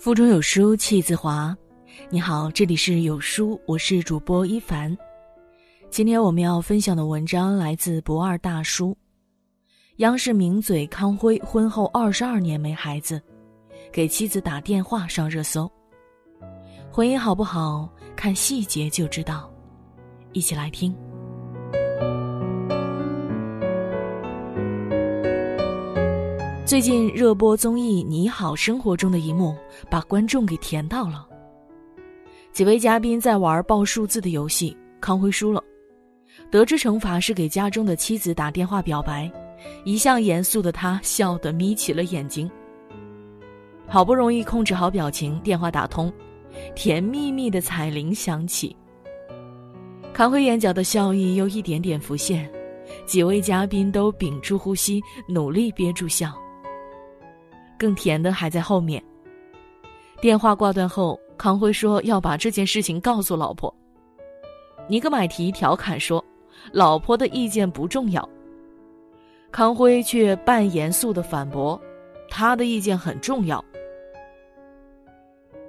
腹中有书气自华。你好，这里是有书，我是主播一凡。今天我们要分享的文章来自不二大叔。央视名嘴康辉婚后二十二年没孩子，给妻子打电话上热搜。婚姻好不好，看细节就知道。一起来听。最近热播综艺《你好生活》中的一幕，把观众给甜到了。几位嘉宾在玩报数字的游戏，康辉输了。得知惩罚是给家中的妻子打电话表白，一向严肃的他笑得眯起了眼睛。好不容易控制好表情，电话打通，甜蜜蜜的彩铃响起。康辉眼角的笑意又一点点浮现，几位嘉宾都屏住呼吸，努力憋住笑。更甜的还在后面。电话挂断后，康辉说要把这件事情告诉老婆。尼格买提调侃说：“老婆的意见不重要。”康辉却半严肃的反驳：“他的意见很重要。”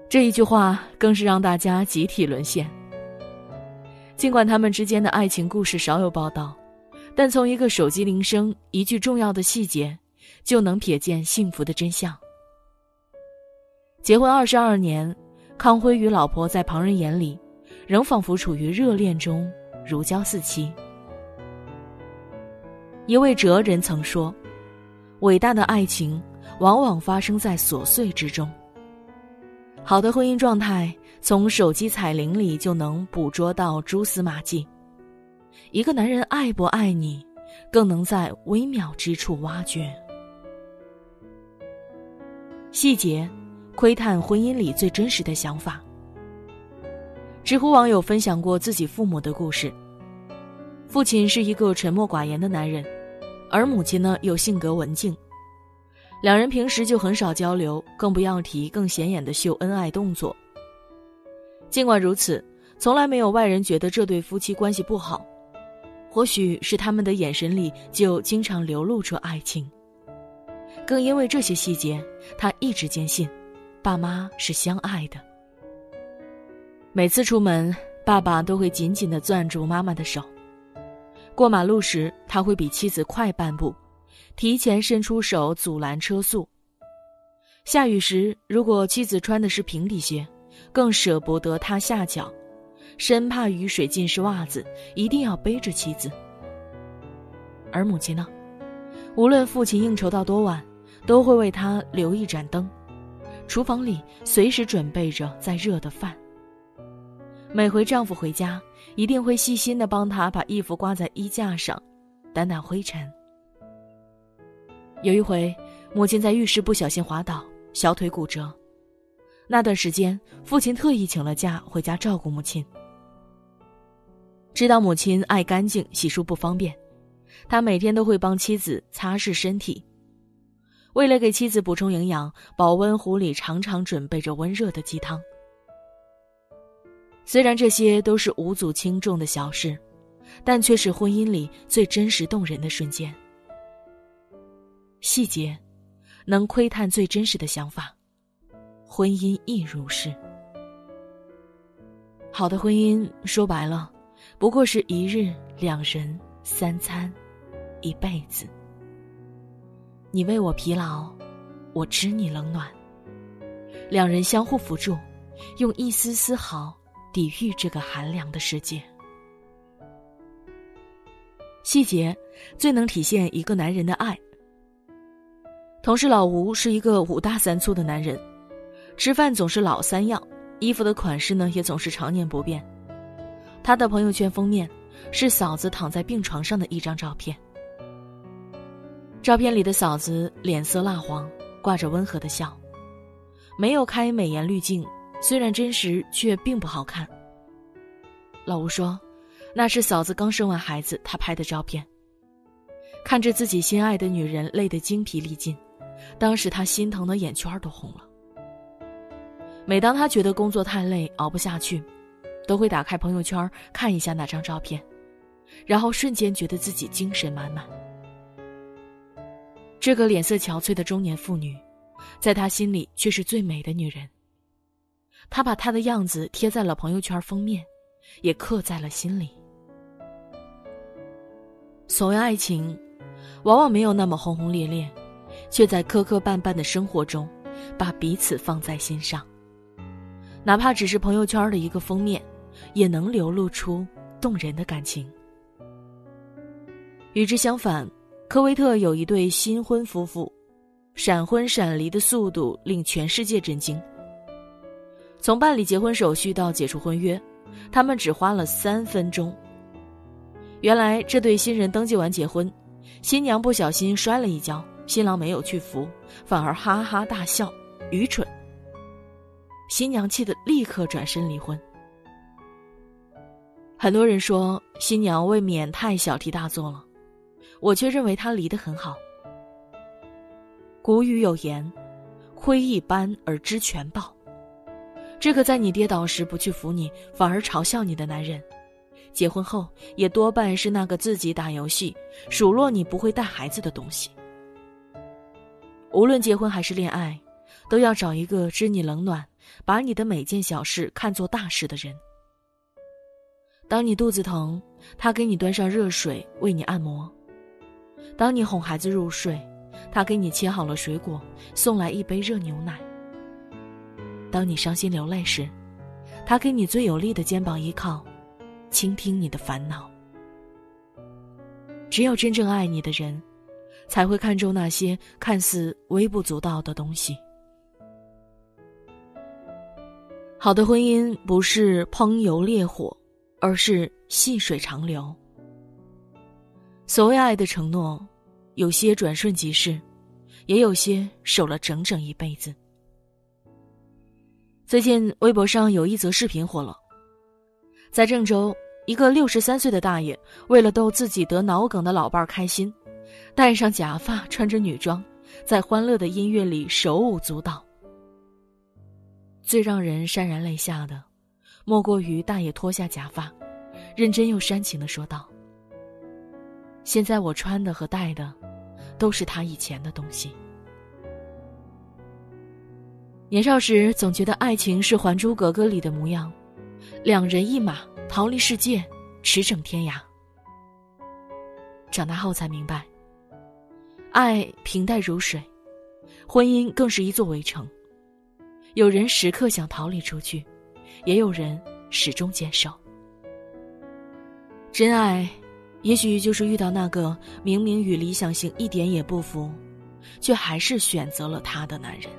这一句话更是让大家集体沦陷。尽管他们之间的爱情故事少有报道，但从一个手机铃声、一句重要的细节。就能瞥见幸福的真相。结婚二十二年，康辉与老婆在旁人眼里，仍仿佛处于热恋中，如胶似漆。一位哲人曾说：“伟大的爱情往往发生在琐碎之中。”好的婚姻状态，从手机彩铃里就能捕捉到蛛丝马迹。一个男人爱不爱你，更能在微妙之处挖掘。细节，窥探婚姻里最真实的想法。知乎网友分享过自己父母的故事。父亲是一个沉默寡言的男人，而母亲呢又性格文静，两人平时就很少交流，更不要提更显眼的秀恩爱动作。尽管如此，从来没有外人觉得这对夫妻关系不好，或许是他们的眼神里就经常流露出爱情。更因为这些细节，他一直坚信，爸妈是相爱的。每次出门，爸爸都会紧紧地攥住妈妈的手；过马路时，他会比妻子快半步，提前伸出手阻拦车速。下雨时，如果妻子穿的是平底鞋，更舍不得她下脚，生怕雨水浸湿袜子，一定要背着妻子。而母亲呢，无论父亲应酬到多晚。都会为他留一盏灯，厨房里随时准备着再热的饭。每回丈夫回家，一定会细心的帮他把衣服挂在衣架上，掸掸灰尘。有一回，母亲在浴室不小心滑倒，小腿骨折。那段时间，父亲特意请了假回家照顾母亲。知道母亲爱干净，洗漱不方便，他每天都会帮妻子擦拭身体。为了给妻子补充营养，保温壶里常常准备着温热的鸡汤。虽然这些都是无足轻重的小事，但却是婚姻里最真实动人的瞬间。细节，能窥探最真实的想法。婚姻亦如是。好的婚姻，说白了，不过是一日、两人、三餐，一辈子。你为我疲劳，我知你冷暖。两人相互扶助，用一丝丝毫抵御这个寒凉的世界。细节最能体现一个男人的爱。同事老吴是一个五大三粗的男人，吃饭总是老三样，衣服的款式呢也总是常年不变。他的朋友圈封面是嫂子躺在病床上的一张照片。照片里的嫂子脸色蜡黄，挂着温和的笑，没有开美颜滤镜，虽然真实，却并不好看。老吴说：“那是嫂子刚生完孩子，他拍的照片。看着自己心爱的女人累得精疲力尽，当时他心疼的眼圈都红了。每当他觉得工作太累，熬不下去，都会打开朋友圈看一下那张照片，然后瞬间觉得自己精神满满。”这个脸色憔悴的中年妇女，在他心里却是最美的女人，他把她的样子贴在了朋友圈封面，也刻在了心里。所谓爱情，往往没有那么轰轰烈烈，却在磕磕绊绊的生活中，把彼此放在心上。哪怕只是朋友圈的一个封面，也能流露出动人的感情。与之相反，科威特有一对新婚夫妇，闪婚闪离的速度令全世界震惊。从办理结婚手续到解除婚约，他们只花了三分钟。原来这对新人登记完结婚，新娘不小心摔了一跤，新郎没有去扶，反而哈哈大笑，愚蠢。新娘气得立刻转身离婚。很多人说新娘未免太小题大做了。我却认为他离得很好。古语有言：“窥一斑而知全豹。”这个在你跌倒时不去扶你，反而嘲笑你的男人，结婚后也多半是那个自己打游戏、数落你不会带孩子的东西。无论结婚还是恋爱，都要找一个知你冷暖、把你的每件小事看作大事的人。当你肚子疼，他给你端上热水，为你按摩。当你哄孩子入睡，他给你切好了水果，送来一杯热牛奶。当你伤心流泪时，他给你最有力的肩膀依靠，倾听你的烦恼。只有真正爱你的人，才会看重那些看似微不足道的东西。好的婚姻不是烹油烈火，而是细水长流。所谓爱的承诺，有些转瞬即逝，也有些守了整整一辈子。最近微博上有一则视频火了，在郑州，一个六十三岁的大爷为了逗自己得脑梗的老伴儿开心，戴上假发，穿着女装，在欢乐的音乐里手舞足蹈。最让人潸然泪下的，莫过于大爷脱下假发，认真又煽情的说道。现在我穿的和戴的，都是他以前的东西。年少时总觉得爱情是《还珠格格》里的模样，两人一马逃离世界，驰骋天涯。长大后才明白，爱平淡如水，婚姻更是一座围城。有人时刻想逃离出去，也有人始终坚守。真爱。也许就是遇到那个明明与理想型一点也不符，却还是选择了他的男人。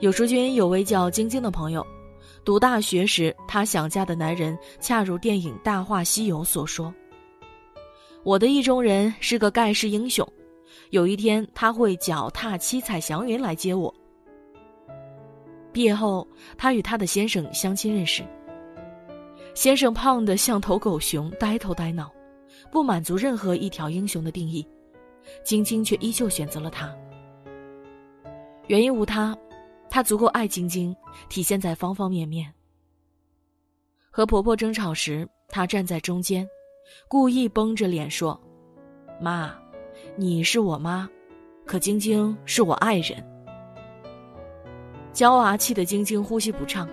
有书君有位叫晶晶的朋友，读大学时，她想嫁的男人恰如电影《大话西游》所说：“我的意中人是个盖世英雄，有一天他会脚踏七彩祥云来接我。”毕业后，她与她的先生相亲认识。先生胖得像头狗熊，呆头呆脑，不满足任何一条英雄的定义。晶晶却依旧选择了他。原因无他，他足够爱晶晶，体现在方方面面。和婆婆争吵时，他站在中间，故意绷着脸说：“妈，你是我妈，可晶晶是我爱人。”娇娃气得晶晶呼吸不畅，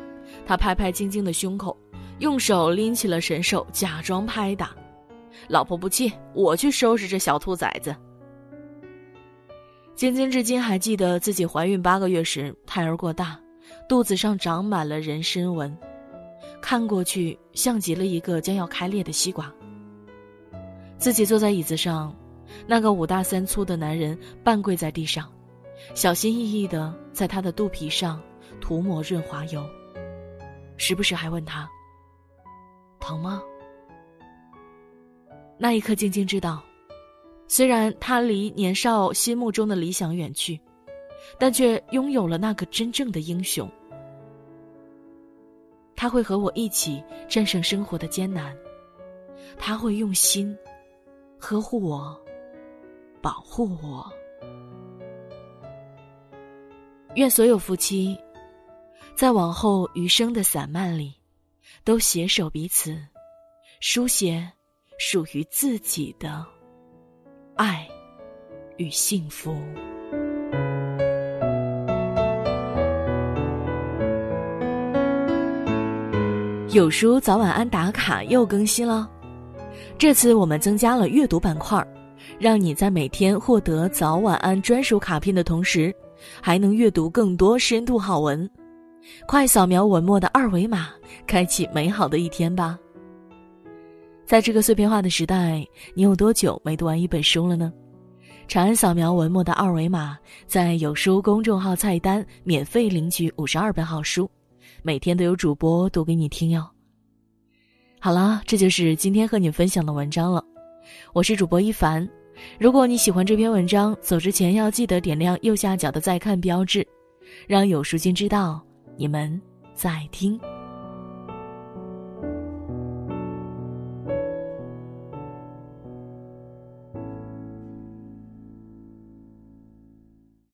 他拍拍晶晶的胸口。用手拎起了神兽，假装拍打。老婆不气，我去收拾这小兔崽子。晶晶至今还记得自己怀孕八个月时，胎儿过大，肚子上长满了人参纹，看过去像极了一个将要开裂的西瓜。自己坐在椅子上，那个五大三粗的男人半跪在地上，小心翼翼的在她的肚皮上涂抹润滑油，时不时还问她。疼吗？那一刻，晶晶知道，虽然他离年少心目中的理想远去，但却拥有了那个真正的英雄。他会和我一起战胜生活的艰难，他会用心呵护我，保护我。愿所有夫妻，在往后余生的散漫里。都携手彼此书写属于自己的爱与幸福。有书早晚安打卡又更新了这次我们增加了阅读板块让你在每天获得早晚安专属卡片的同时还能阅读更多深度好文。快扫描文末的二维码，开启美好的一天吧。在这个碎片化的时代，你有多久没读完一本书了呢？长按扫描文末的二维码，在有书公众号菜单免费领取五十二本好书，每天都有主播读给你听哟。好了，这就是今天和你分享的文章了。我是主播一凡，如果你喜欢这篇文章，走之前要记得点亮右下角的再看标志，让有书君知道你们在听。